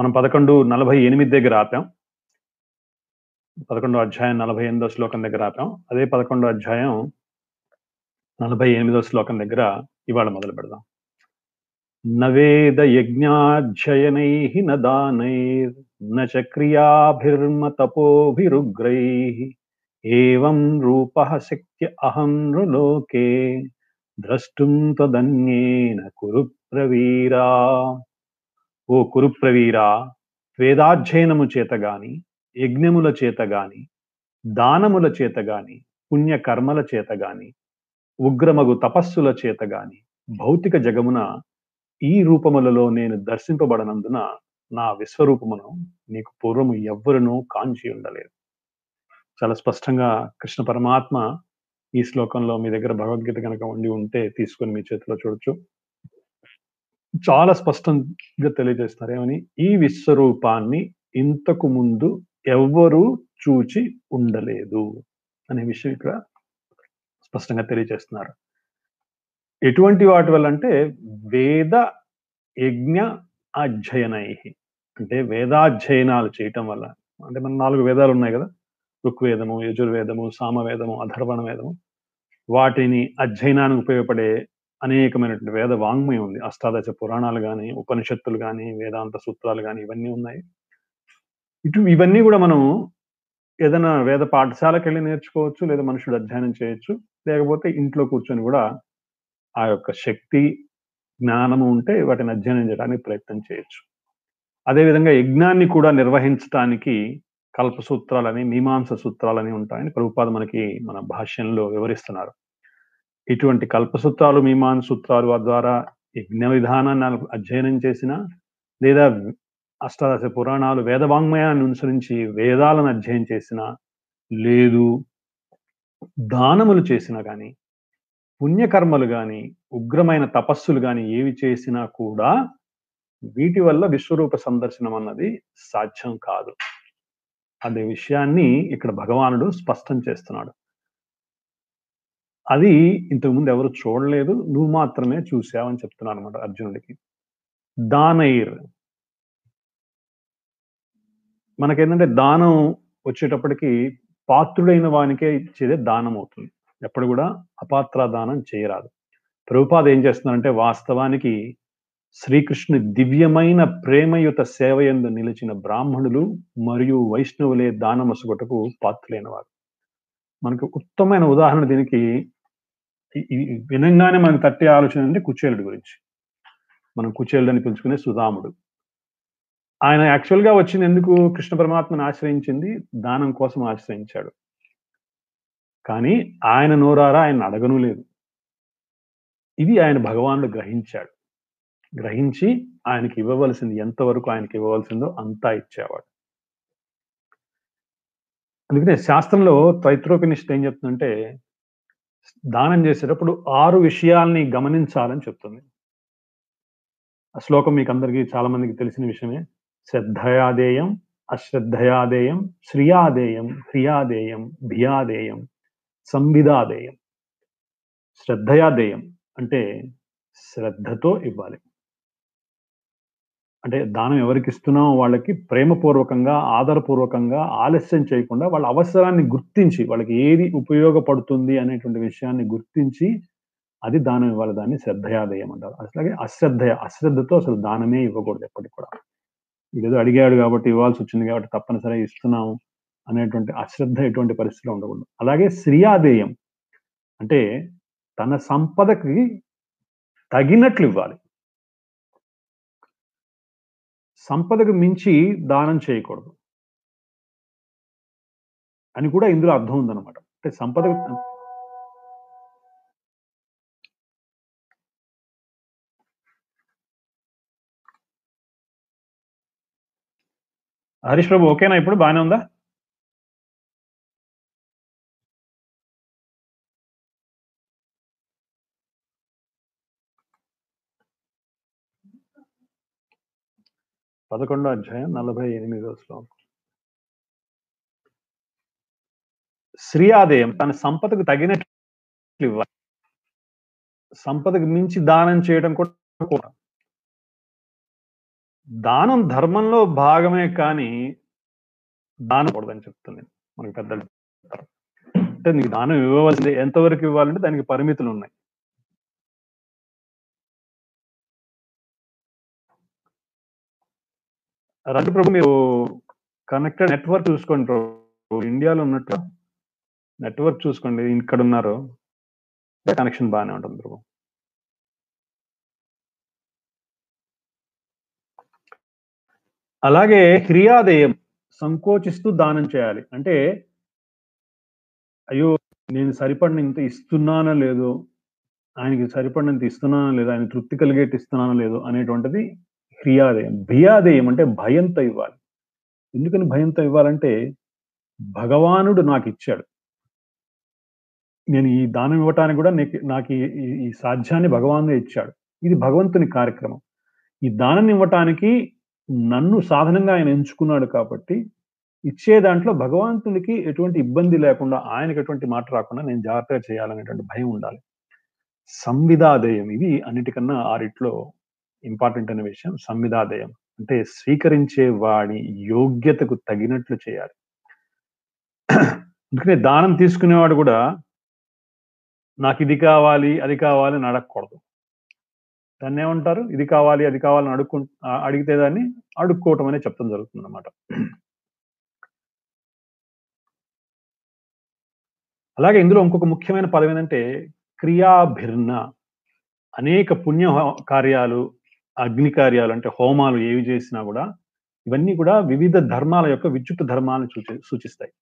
మనం పదకొండు నలభై ఎనిమిది దగ్గర ఆపాం. పదకొండో అధ్యాయం నలభై ఎనిమిదో శ్లోకం దగ్గర ఆపాం. అదే పదకొండో అధ్యాయం నలభై ఎనిమిదో శ్లోకం దగ్గర ఇవాళ మొదలు పెడదాం. నవేద యజ్ఞాధ్యయనై న దానైర్ న తపోభిరుగ్రై ఏం రూప శక్తి అహం నృలోకే ద్రష్టుం తదన్యేన కురు ప్రవీరా। ఓ కురుప్రవీరా వేదాధ్యయనము చేత గాని యజ్ఞముల చేత గాని దానముల చేత గాని పుణ్యకర్మల చేత గాని ఉగ్రమగు తపస్సుల చేత గాని భౌతిక జగమున ఈ రూపములలో నేను దర్శింపబడనందున నా విశ్వరూపమును నీకు పూర్వము ఎవ్వరునూ కాంచి ఉండలేదు. చాలా స్పష్టంగా కృష్ణ పరమాత్మ ఈ శ్లోకంలో మీ దగ్గర భగవద్గీత కనుక ఉండి ఉంటే తీసుకొని మీ చేతిలో చూడొచ్చు. చాలా స్పష్టంగా తెలియజేస్తున్నారు ఏమని? ఈ విశ్వరూపాన్ని ఇంతకు ముందు ఎవ్వరూ చూచి ఉండలేదు అనే విషయం ఇక్కడ స్పష్టంగా తెలియజేస్తున్నారు. ఎటువంటి వాటి వల్ల అంటే వేద యజ్ఞ అధ్యయనై అంటే వేదాధ్యయనాలు చేయటం వల్ల. అంటే మన నాలుగు వేదాలు ఉన్నాయి కదా? ఋగ్వేదము యజుర్వేదము సామవేదము అధర్వణ వేదము వాటిని అధ్యయనానికి ఉపయోగపడే అనేకమైనటువంటి వేద వాంగ్మయం ఉంది. అష్టాదశ పురాణాలు కానీ ఉపనిషత్తులు కానీ వేదాంత సూత్రాలు కానీ ఇవన్నీ ఉన్నాయి. ఇటు ఇవన్నీ కూడా మనం ఏదైనా వేద పాఠశాలకు వెళ్ళి నేర్చుకోవచ్చు లేదా మనుషుడు అధ్యయనం చేయొచ్చు లేకపోతే ఇంట్లో కూర్చొని కూడా ఆ యొక్క శక్తి జ్ఞానము ఉంటే వాటిని అధ్యయనం చేయడానికి ప్రయత్నం చేయొచ్చు. అదేవిధంగా యజ్ఞాన్ని కూడా నిర్వహించడానికి కల్ప సూత్రాలని మీమాంస సూత్రాలని ఉంటాయని ప్రభుపాద మనకి మన భాష్యంలో వివరిస్తున్నారు. ఇటువంటి కల్పసూత్రాలు మీమాన్ సూత్రాలు ద్వారా యజ్ఞ విధానాన్ని అధ్యయనం చేసిన లేదా అష్టాదశ పురాణాలు వేదవాంగ్మయాన్ని అనుసరించి వేదాలను అధ్యయనం చేసిన లేదు దానములు చేసినా కానీ పుణ్యకర్మలు కానీ ఉగ్రమైన తపస్సులు కానీ ఏవి చేసినా కూడా వీటి వల్ల విశ్వరూప సందర్శనం అన్నది సాధ్యం కాదు. అనే విషయాన్ని ఇక్కడ భగవానుడు స్పష్టం చేస్తున్నాడు. అది ఇంతకుముందు ఎవరు చూడలేదు. నువ్వు మాత్రమే చూసావని చెప్తున్నాను అనమాట అర్జునుడికి. దానైర్. మనకేంటంటే దానం వచ్చేటప్పటికి పాత్రుడైన వానికే ఇచ్చేదే దానం అవుతుంది ఎప్పుడు కూడా అపాత్ర దానం చేయరాదు. ప్రభుపాద ఏం చేస్తున్నారంటే వాస్తవానికి శ్రీకృష్ణు దివ్యమైన ప్రేమయుత సేవయందు నిలిచిన బ్రాహ్మణులు మరియు వైష్ణవులే దానమసుగొటకు పాత్రులైన వారు. మనకు ఉత్తమైన ఉదాహరణ దీనికి వినంగానే మనకు తట్టే ఆలోచన అంటే కుచేలుడి గురించి. మనం కుచేలుడు అని పిలుచుకునే సుధాముడు. ఆయన యాక్చువల్గా వచ్చింది ఎందుకు? కృష్ణ పరమాత్మను ఆశ్రయించింది దానం కోసం ఆశ్రయించాడు. కానీ ఆయన నోరారా ఆయన అడగను లేదు. ఇది ఆయన భగవానుడు గ్రహించాడు. గ్రహించి ఆయనకి ఇవ్వవలసింది ఎంతవరకు ఆయనకి ఇవ్వవలసిందో అంతా ఇచ్చేవాడు. అందుకనే శాస్త్రంలో త్రైత్రోపినిష్ట ఏం చెప్తుందంటే దానం చేసేటప్పుడు ఆరు విషయాల్ని గమనించాలని చెప్తుంది. ఆ శ్లోకం మీకు అందరికీ చాలా మందికి తెలిసిన విషయమే. శ్రద్ధయాదేయం అశ్రద్ధయాదేయం శ్రియాదేయం హ్రియాదేయం భియాదేయం సంవిధాదేయం. శ్రద్ధయాదేయం అంటే శ్రద్ధతో ఇవ్వాలి. అంటే దానం ఎవరికి ఇస్తున్నామో వాళ్ళకి ప్రేమపూర్వకంగా ఆదరపూర్వకంగా ఆలస్యం చేయకుండా వాళ్ళ అవసరాన్ని గుర్తించి వాళ్ళకి ఏది ఉపయోగపడుతుంది అనేటువంటి విషయాన్ని గుర్తించి అది దానం ఇవ్వాలి. దాన్ని శ్రద్ధయాదయం అంటారు. అట్లాగే అశ్రద్ధ అశ్రద్ధతో అసలు దానమే ఇవ్వకూడదు ఎప్పటికి కూడా. ఇదేదో అడిగాడు కాబట్టి ఇవ్వాల్సి వచ్చింది కాబట్టి తప్పనిసరిగా ఇస్తున్నాము అనేటువంటి అశ్రద్ధ ఎటువంటి పరిస్థితిలో ఉండకూడదు. అలాగే శ్రీయాదేయం అంటే తన సంపదకి తగినట్లు ఇవ్వాలి. సంపదకు మించి దానం చేయకూడదు. అని కూడా ఇందులో అర్థం ఉందన్నమాట. అంటే సంపద హరీష్ ప్రభు ఓకేనా ఇప్పుడు? బాగానే ఉందా? పదకొండో అధ్యాయం నలభై ఎనిమిదో శ్లోకం. స్త్రీ ఆదాయం తన సంపదకు తగినట్లు ఇవ్వాలి. సంపదకు మించి దానం చేయడం కూడా దానం ధర్మంలో భాగమే కానీ దానం కూడదని చెప్తుంది మనకి పెద్దలు అంటే నీకు దానం ఇవ్వవలసింది. ఎంతవరకు ఇవ్వాలంటే దానికి పరిమితులు ఉన్నాయి. రాజు ప్రభు మీరు కనెక్టెడ్ నెట్వర్క్ చూసుకోండి ప్రభు. ఇండియాలో ఉన్నట్టు నెట్వర్క్ చూసుకోండి. ఇక్కడ ఉన్నారు కనెక్షన్ బాగానే ఉంటుంది ప్రభు. అలాగే క్రియాదేయం సంకోచిస్తూ దానం చేయాలి. అంటే అయ్యో నేను సరిపడినంత ఇస్తున్నానో లేదో ఆయనకి సరిపడినంత ఇస్తున్నానా లేదో ఆయన తృప్తి కలిగేట్టు ఇస్తున్నానా లేదో అనేటువంటిది క్రియాదేయం భియాదేయం అంటే భయంతో ఇవ్వాలి. ఎందుకని భయంతో ఇవ్వాలంటే భగవానుడు నాకు ఇచ్చాడు. నేను ఈ దానం ఇవ్వటానికి కూడా నీకు నాకు ఈ- ఈ- ఈ సాధ్యాన్ని భగవానుడే ఇచ్చాడు. ఇది భగవంతుని కార్యక్రమం. ఈ దానం ఇవ్వటానికి నన్ను సాధనంగా ఆయన ఎంచుకున్నాడు కాబట్టి ఇచ్చే దాంట్లో భగవంతునికి ఎటువంటి ఇబ్బంది లేకుండా ఆయనకి ఎటువంటి మాట రాకుండా నేను జాగ్రత్తగా చేయాలనేటువంటి భయం ఉండాలి. సంవిధాదేయం ఇది అన్నిటికన్నా ఆరిట్లో ఇంపార్టెంట్ అనే విషయం సంవిధాదేయం. అంటే స్వీకరించే వాడి యోగ్యతకు తగినట్లు చేయాలి. అందుకనే దానం తీసుకునేవాడు కూడా నాకు ఇది కావాలి అది కావాలి అని అడగకూడదు. దాన్ని ఏమంటారు? ఇది కావాలి అది కావాలని అడుక్కు అడిగితే దాన్ని అడుక్కోవటం అనే చెప్తాం జరుగుతుంది అనమాట అలాగే ఇందులో ఇంకొక ముఖ్యమైన పదం ఏంటంటే క్రియాభిర్ణ అనేక పుణ్య కార్యాలు అగ్ని కార్యాలు అంటే హోమాలు ఏవి చేసినా కూడా ఇవన్నీ కూడా వివిధ ధర్మాల యొక్క విద్యుత్ ధర్మాలను సూచి సూచిస్తాయి.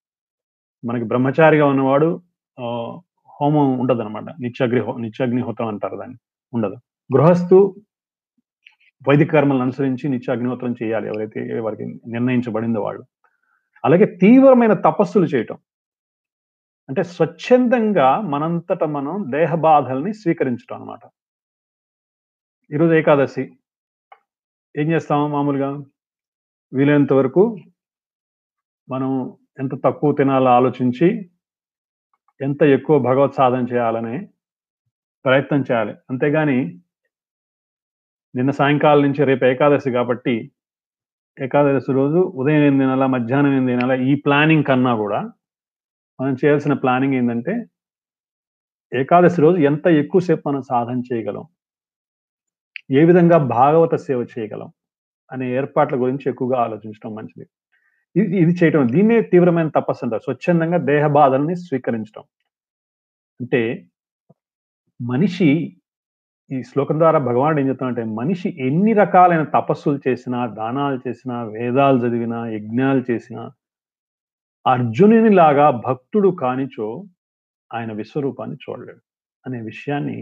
మనకి బ్రహ్మచారిగా ఉన్నవాడు ఆ, హోమం ఉండదు అనమాట నిత్యాగ్ని నిత్యాగ్నిహోత్రం అంటారు దాన్ని. ఉండదు. గృహస్థు వైదిక కర్మలను అనుసరించి నిత్యాగ్నిహోత్రం చేయాలి. ఎవరైతే వారికి నిర్ణయించబడిందో వాళ్ళు. అలాగే తీవ్రమైన తపస్సులు చేయటం. అంటే స్వచ్ఛందంగా మనంతట మనం దేహ బాధల్ని స్వీకరించడం అనమాట ఈరోజు ఏకాదశి. ఏం చేస్తాము మామూలుగా? వీలైనంత వరకు మనం ఎంత తక్కువ తినాలో ఆలోచించి ఎంత ఎక్కువ భగవత్ సాధన చేయాలనే ప్రయత్నం చేయాలి. అంతేగాని నిన్న సాయంకాలం నుంచి రేపు ఏకాదశి కాబట్టి ఏకాదశి రోజు ఉదయం ఏం తినాలా మధ్యాహ్నం ఏం తినాలా ఈ ప్లానింగ్ కన్నా కూడా మనం చేయాల్సిన ప్లానింగ్ ఏంటంటే ఏకాదశి రోజు ఎంత ఎక్కువసేపు మనం సాధన చేయగలం? ఏ విధంగా భాగవత సేవ చేయగలం అనే ఏర్పాట్ల గురించి ఎక్కువగా ఆలోచించడం మంచిది. ఇది ఇది చేయటం దీన్నే తీవ్రమైన తపస్సు అంటారు. స్వచ్ఛందంగా దేహ బాధల్ని స్వీకరించడం అంటే మనిషి ఈ శ్లోకం ద్వారా భగవానుడు ఏం చెప్తున్నాడంటే మనిషి ఎన్ని రకాలైన తపస్సులు చేసినా దానాలు చేసినా వేదాలు చదివినా యజ్ఞాలు చేసినా అర్జునుని లాగా భక్తుడు కానిచో ఆయన విశ్వరూపాన్ని చూడలేడు. అనే విషయాన్ని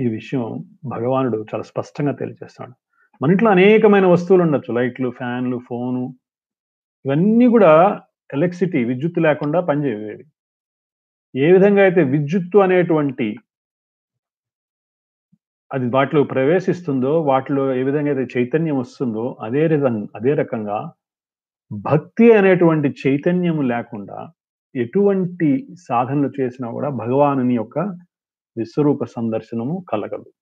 ఈ విషయం భగవానుడు చాలా స్పష్టంగా తెలియజేస్తాడు. మన ఇంట్లో అనేకమైన వస్తువులు ఉండొచ్చు. లైట్లు ఫ్యాన్లు ఫోను. ఇవన్నీ కూడా ఎలక్ట్రిసిటీ విద్యుత్ లేకుండా పనిచేయవేవి. ఏ విధంగా అయితే విద్యుత్తు అనేటువంటి అది వాటిలో ప్రవేశిస్తుందో వాటిలో ఏ విధంగా అయితే చైతన్యం వస్తుందో అదే విధంగా అదే రకంగా భక్తి అనేటువంటి చైతన్యము లేకుండా ఎటువంటి సాధనలు చేసినా కూడా భగవానుని యొక్క విశ్వరూప సందర్శనము కలగదు.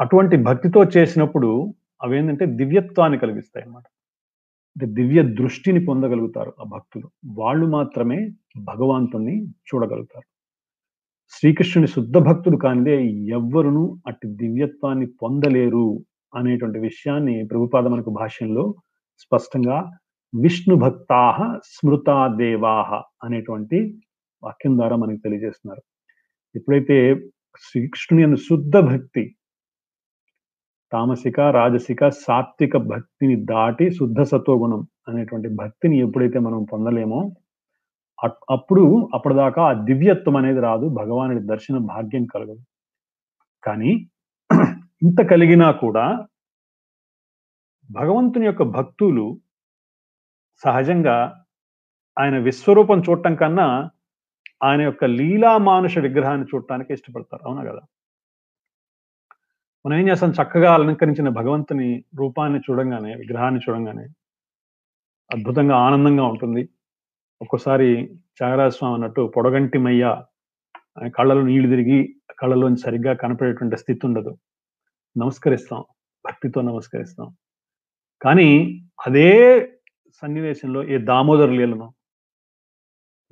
అటువంటి భక్తితో చేసినప్పుడు అవేంటంటే దివ్యత్వాన్ని కలిగిస్తాయి అన్నమాట. అంటే దివ్య దృష్టిని పొందగలుగుతారు ఆ భక్తులు. వాళ్ళు మాత్రమే భగవంతుణ్ణి చూడగలుగుతారు. శ్రీకృష్ణుని శుద్ధ భక్తుడు కానిదే ఎవ్వరును అట్టి దివ్యత్వాన్ని పొందలేరు అనేటువంటి విషయాన్ని ప్రభుపాద మనకు భాష్యంలో స్పష్టంగా విష్ణు భక్తాహ స్మృతా దేవాహ అనేటువంటి వాక్యం ద్వారా మనకి తెలియజేస్తున్నారు. ఎప్పుడైతే శ్రీకృష్ణుని అను శుద్ధ భక్తి తామసిక రాజసిక సాత్విక భక్తిని దాటి శుద్ధ సత్వగుణం అనేటువంటి భక్తిని ఎప్పుడైతే మనం పొందలేమో అప్- అప్పుడు అప్పటిదాకా ఆ దివ్యత్వం అనేది రాదు భగవానుడి దర్శన భాగ్యం కలగదు. కానీ ఇంత కలిగినా కూడా భగవంతుని యొక్క భక్తులు సహజంగా ఆయన విశ్వరూపం చూడటం కన్నా ఆయన యొక్క లీలా మానుష విగ్రహాన్ని చూడటానికి ఇష్టపడతారు. అవునా కదా? మనం ఏం చేస్తాం? చక్కగా అలంకరించిన భగవంతుని రూపాన్ని చూడంగానే విగ్రహాన్ని చూడంగానే అద్భుతంగా ఆనందంగా ఉంటుంది. ఒక్కోసారి త్యాగరాజస్వామి అన్నట్టు పొడగంటి మయ్య ఆయన కళ్ళలో నీళ్ళు తిరిగి కళ్ళలోంచి సరిగ్గా కనపడేటువంటి స్థితి ఉండదు. నమస్కరిస్తాం. భక్తితో నమస్కరిస్తాం. కానీ అదే సన్నివేశంలో ఏ దామోదర లీలను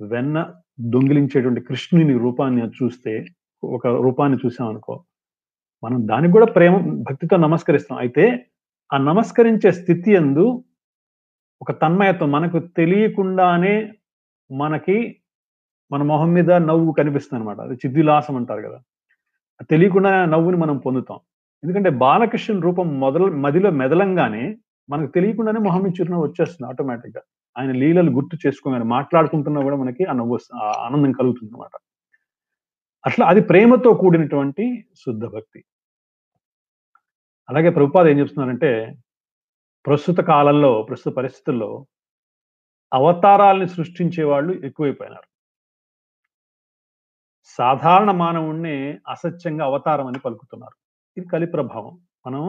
వెన్న దొంగిలించేటువంటి కృష్ణుని రూపాన్ని చూస్తే ఒక రూపాన్ని చూసామనుకో మనం దానికి కూడా ప్రేమ భక్తితో నమస్కరిస్తాం. అయితే ఆ నమస్కరించే స్థితి ఎందు ఒక తన్మయత్వం మనకు తెలియకుండానే మనకి మన మొహం మీద నవ్వు కనిపిస్తుంది అనమాట అది చిద్విలాసం అంటారు కదా. తెలియకుండా నవ్వుని మనం పొందుతాం. ఎందుకంటే బాలకృష్ణ రూపం మొదల మదిలో మెదలంగానే మనకు తెలియకుండానే మొహం మీద చిరునవ్వు వచ్చేస్తుంది ఆటోమేటిక్గా. ఆయన లీలలు గుర్తు చేసుకోగానే మాట్లాడుకుంటున్నా కూడా మనకి ఆ నవ్వు ఆనందం కలుగుతుంది అనమాట అట్లా అది ప్రేమతో కూడినటువంటి శుద్ధ భక్తి. అలాగే ప్రభుపాద ఏం చెప్తున్నారంటే ప్రస్తుత కాలంలో ప్రస్తుత పరిస్థితుల్లో అవతారాల్ని సృష్టించే వాళ్ళు ఎక్కువైపోయినారు. సాధారణ మానవుణ్ణి అసత్యంగా అవతారం అని పలుకుతున్నారు. ఇది కలి ప్రభావం. మనం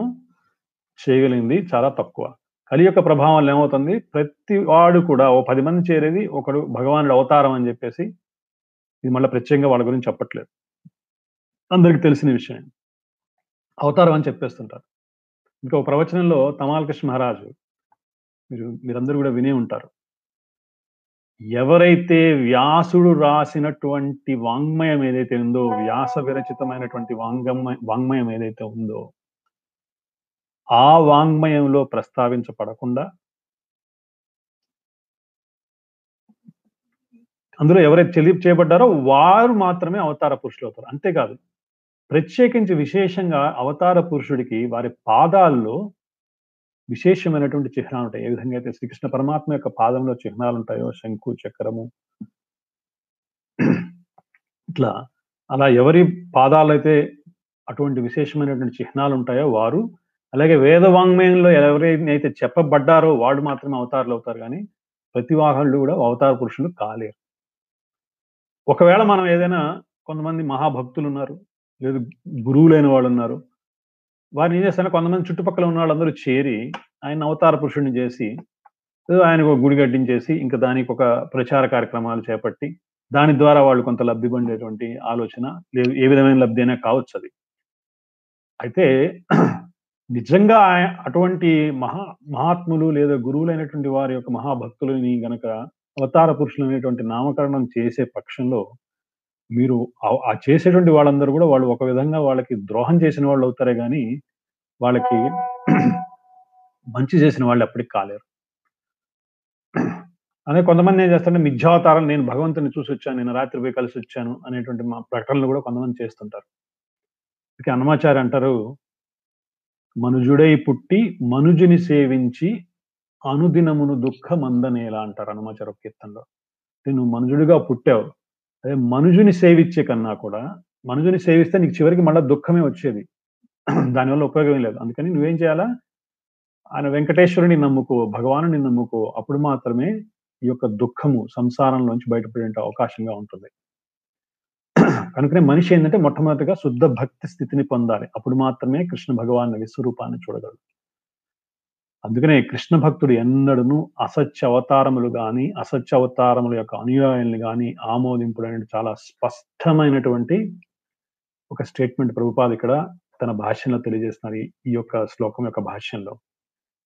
చేయగలిగింది చాలా తక్కువ. కలి యొక్క ప్రభావం వల్ల ఏమవుతుంది? ప్రతి వాడు కూడా ఓ పది మంది చేరేది ఒకడు భగవానుడు అవతారం అని చెప్పేసి ఇది మళ్ళీ ప్రత్యేకంగా వాళ్ళ గురించి చెప్పట్లేదు. అందరికి తెలిసిన విషయం. అవతారం అని చెప్పేస్తుంటారు. ఇంకా ఒక ప్రవచనంలో తమాలకృష్ణ మహారాజు మీరు మీరందరూ కూడా వినే ఉంటారు. ఎవరైతే వ్యాసుడు రాసినటువంటి వాంగ్మయం ఏదైతే ఉందో వ్యాస విరచితమైనటువంటి వాంగమయ వాంగ్మయం ఏదైతే ఉందో ఆ వాంగ్మయంలో ప్రస్తావించబడకుండా అందులో ఎవరైతే తెలియ చేయబడ్డారో వారు మాత్రమే అవతార పురుషులు అవుతారు. అంతేకాదు ప్రత్యేకించి విశేషంగా అవతార పురుషుడికి వారి పాదాల్లో విశేషమైనటువంటి చిహ్నాలు ఉంటాయి. ఏ విధంగా అయితే శ్రీకృష్ణ పరమాత్మ యొక్క పాదంలో చిహ్నాలు ఉంటాయో శంకు చక్రము ఇట్లా అలా ఎవరి పాదాలైతే అటువంటి విశేషమైనటువంటి చిహ్నాలు ఉంటాయో వారు అలాగే వేద వాంగ్మయంలో ఎవరైతే చెప్పబడ్డారో వాళ్ళు మాత్రమే అవతారులు అవుతారు కానీ ప్రతి వాహనులు కూడా అవతార పురుషులు కాలేరు. ఒకవేళ మనం ఏదైనా కొంతమంది మహాభక్తులు ఉన్నారు లేదు గురువులైన వాళ్ళు ఉన్నారు వారిని ఏం చేస్తారంటే కొంతమంది చుట్టుపక్కల ఉన్న వాళ్ళందరూ చేరి ఆయన అవతార పురుషుడిని చేసి ఆయనకు ఒక గుడి గడ్డించేసి ఇంకా దానికి ఒక ప్రచార కార్యక్రమాలు చేపట్టి దాని ద్వారా వాళ్ళు కొంత లబ్ధి పొందేటువంటి ఆలోచన లేదు ఏ విధమైన లబ్ధి అయినా కావచ్చు అది. అయితే నిజంగా అటువంటి మహా మహాత్ములు లేదా గురువులైనటువంటి వారి యొక్క మహాభక్తులని గనక అవతార పురుషులు అనేటువంటి నామకరణం చేసే పక్షంలో మీరు ఆ- చేసేటువంటి వాళ్ళందరూ కూడా వాళ్ళు ఒక విధంగా వాళ్ళకి ద్రోహం చేసిన వాళ్ళు అవుతారే కానీ వాళ్ళకి మంచి చేసిన వాళ్ళు ఎప్పటికి కాలేరు. అదే కొంతమంది ఏం చేస్తారంటే మిథ్యావతారం నేను భగవంతుని చూసి వచ్చాను నేను రాత్రి పోయి కలిసి వచ్చాను అనేటువంటి మా ప్రకటనలు కూడా కొంతమంది చేస్తుంటారు. ఇక అన్నమాచారి అంటారు మనుజుడై పుట్టి మనుజుని సేవించి అనుదినమును దుఃఖ మందనేలా అంటారు అన్నమాచార కీర్తనలో. నువ్వు మనుజుడిగా పుట్టావు. అదే మనుజుని సేవించే కన్నా కూడా మనుజుని సేవిస్తే నీకు చివరికి మళ్ళీ దుఃఖమే వచ్చేది. దానివల్ల ఉపయోగం లేదు. అందుకని నువ్వేం చేయాలా? ఆయన వెంకటేశ్వరుని నమ్ముకో భగవానుని నమ్ముకో అప్పుడు మాత్రమే ఈ యొక్క దుఃఖము సంసారంలోంచి బయటపడే అవకాశంగా ఉంటుంది. కనుకనే మనిషి ఏంటంటే మొట్టమొదటిగా శుద్ధ భక్తి స్థితిని పొందాలి. అప్పుడు మాత్రమే కృష్ణ భగవాన్ విశ్వరూపాన్ని చూడగలడు. అందుకనే కృష్ణ భక్తుడు ఎన్నడను అసత్య అవతారములు గాని అసత్య అవతారముల యొక్క అనుయాయులు కానీ ఆమోదింపుడు అనేది చాలా స్పష్టమైనటువంటి ఒక స్టేట్మెంట్ ప్రభుపాద ఇక్కడ తన భాష్యంలో తెలియజేస్తున్నారు ఈ యొక్క శ్లోకం యొక్క భాష్యంలో.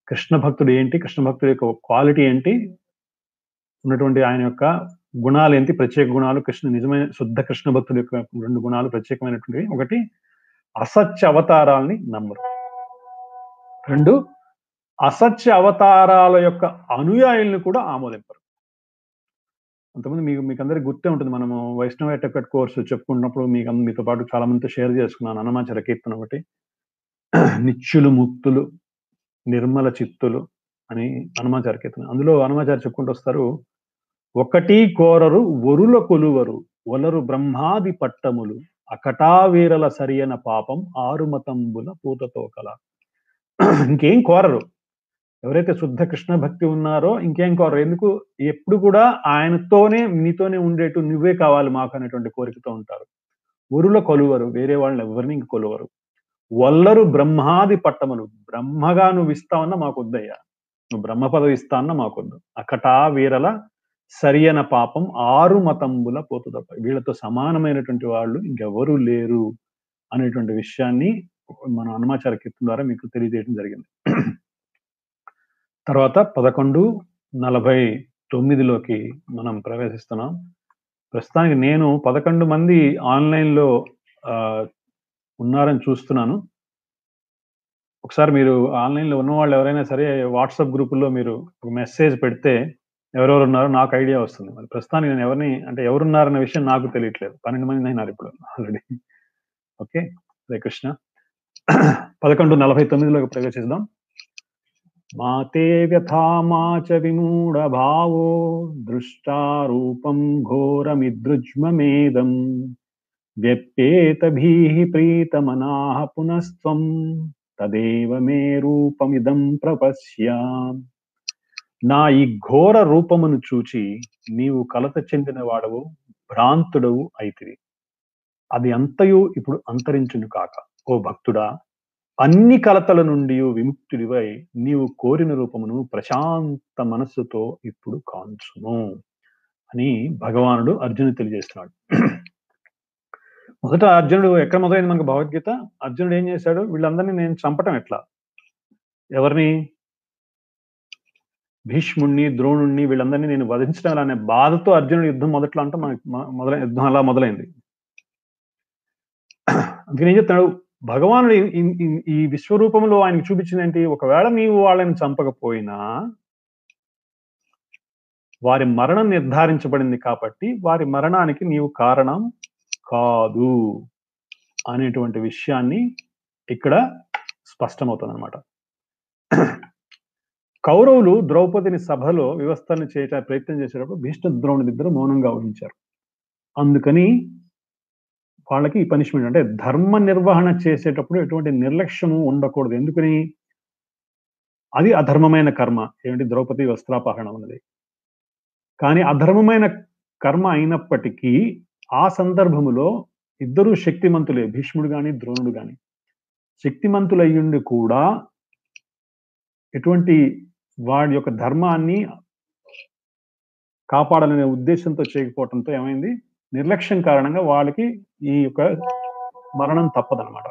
కృష్ణ భక్తుడు ఏంటి? కృష్ణ భక్తుడి యొక్క క్వాలిటీ ఏంటి? ఉన్నటువంటి ఆయన యొక్క గుణాలు ఏంటి? ప్రత్యేక గుణాలు కృష్ణ నిజమైన శుద్ధ కృష్ణ భక్తుల యొక్క రెండు గుణాలు ప్రత్యేకమైనటువంటివి. ఒకటి అసత్య అవతారాల్ని నమ్మరు. రెండు అసత్య అవతారాల యొక్క అనుయాయుల్ని కూడా ఆమోదింపరు. అంతకుముందు మీకు మీకు అందరికి గుర్తే ఉంటుంది. మనము వైష్ణవ ఎటకెట్ కోర్సు చెప్పుకున్నప్పుడు మీకు మీతో పాటు చాలా మందితో షేర్ చేసుకున్నాను. అనమాచర కీర్తన ఒకటి. నిత్యులు ముక్తులు నిర్మల చిత్తులు అని హనుమాచార కీర్తన. అందులో హనుమాచారి చెప్పుకుంటూ వస్తారు. ఒకటి కోరరు వరుల కొలువరు వలరు బ్రహ్మాది పట్టములు అకటావీరల సరియన పాపం ఆరుమతంబుల పూతతో కల ఇంకేం కోరరు? ఎవరైతే శుద్ధ కృష్ణ భక్తి ఉన్నారో ఇంకేం కోరరు? ఎందుకు? ఎప్పుడు కూడా ఆయనతోనే నీతోనే ఉండేటు నువ్వే కావాలి మాకు అనేటువంటి కోరికతో ఉంటారు. వరుల కొలువరు వేరే వాళ్ళని ఎవరిని ఇంక కొలువరు. వల్లరు బ్రహ్మాది పట్టములు బ్రహ్మగా నువ్వు ఇస్తావన్నా మాకొద్దయ్యా. నువ్వు బ్రహ్మ పదవి ఇస్తావన్నా మాకొద్దు. అకటా వీరల సరియన పాపం ఆరు మతంబుల పోతు తప్ప వీళ్ళతో సమానమైనటువంటి వాళ్ళు ఇంకెవరూ లేరు అనేటువంటి విషయాన్ని మన హనుమాచార్య కీర్తన ద్వారా మీకు తెలియజేయడం జరిగింది. తర్వాత పదకొండు నలభై తొమ్మిదిలోకి మనం ప్రవేశిస్తున్నాం. ప్రస్తుతానికి నేను పదకొండు మంది ఆన్లైన్లో ఆ, ఉన్నారని చూస్తున్నాను. ఒకసారి మీరు ఆన్లైన్లో ఉన్న వాళ్ళు ఎవరైనా సరే వాట్సాప్ గ్రూపుల్లో మీరు ఒక మెసేజ్ పెడితే ఎవరెవరు ఉన్నారో నాకు ఐడియా వస్తుంది. మరి ప్రస్తుతానికి నేను ఎవరిని అంటే ఎవరున్నారన్న విషయం నాకు తెలియట్లేదు. పన్నెండు మంది అయినారు ఇప్పుడు ఆల్రెడీ ఓకే హరే కృష్ణ పదకొండు నలభై తొమ్మిదిలోకి ప్రవేశిద్దాం మాతే వ్యథా మా చ విమూఢ భావో దృష్టారూపం ఘోరమిదృజ్మేదం వ్యప్యేత వ్యప్యేతభీః ప్రీతమనాహ పునస్త్వం తదేవ మే రూపమిదం ప్రపశ్యాం. నా ఈ ఘోర రూపమును చూచి నీవు కలత చెందిన వాడవు భ్రాంతుడవు అయితివి. అది అంతయు ఇప్పుడు అంతరించును కాక. ఓ భక్తుడా అన్ని కలతల నుండి విముక్తుడివై నీవు కోరిన రూపమును ప్రశాంత మనస్సుతో ఇప్పుడు కాంచుము అని భగవానుడు అర్జునుడు తెలియజేస్తున్నాడు. మొదట అర్జునుడు ఎక్కడ మొదలైంది మనకు భగవద్గీత? అర్జునుడు ఏం చేశాడు? వీళ్ళందరినీ నేను చంపటం ఎట్లా? ఎవరిని? భీష్ముణ్ణి ద్రోణుణ్ణి వీళ్ళందరినీ నేను వధించడం అనే బాధతో అర్జునుడు యుద్ధం మొదట్లో అంటే మనకి మొదలై యుద్ధం అలా మొదలైంది. అందుకని ఏం చెప్తాడు భగవానుడు ఈ- విశ్వరూపంలో ఆయనకు చూపించింది ఏంటి? ఒకవేళ నీవు వాళ్ళని చంపకపోయినా వారి మరణం నిర్ధారించబడింది కాబట్టి వారి మరణానికి నీవు కారణం కాదు అనేటువంటి విషయాన్ని ఇక్కడ స్పష్టమవుతుంది అనమాట కౌరవులు ద్రౌపదిని సభలో వ్యవస్థలను చేయటానికి ప్రయత్నం చేసేటప్పుడు భీష్మ ద్రోణుడి ఇద్దరు మౌనంగా వహించారు అందుకని వాళ్ళకి ఈ పనిష్మెంట్ అంటే ధర్మ నిర్వహణ చేసేటప్పుడు ఎటువంటి నిర్లక్ష్యము ఉండకూడదు. ఎందుకని? అది అధర్మమైన కర్మ. ఏమిటి? ద్రౌపది వస్త్రాపహరణం అన్నది కానీ అధర్మమైన కర్మ అయినప్పటికీ ఆ సందర్భములో ఇద్దరు శక్తిమంతులే భీష్ముడు కానీ ద్రోణుడు కానీ శక్తిమంతులయ్యుండి కూడా ఎటువంటి వాడి యొక్క ధర్మాన్ని కాపాడాలనే ఉద్దేశంతో చేయకపోవడంతో ఏమైంది? నిర్లక్ష్యం కారణంగా వాళ్ళకి ఈ యొక్క మరణం తప్పదనమాట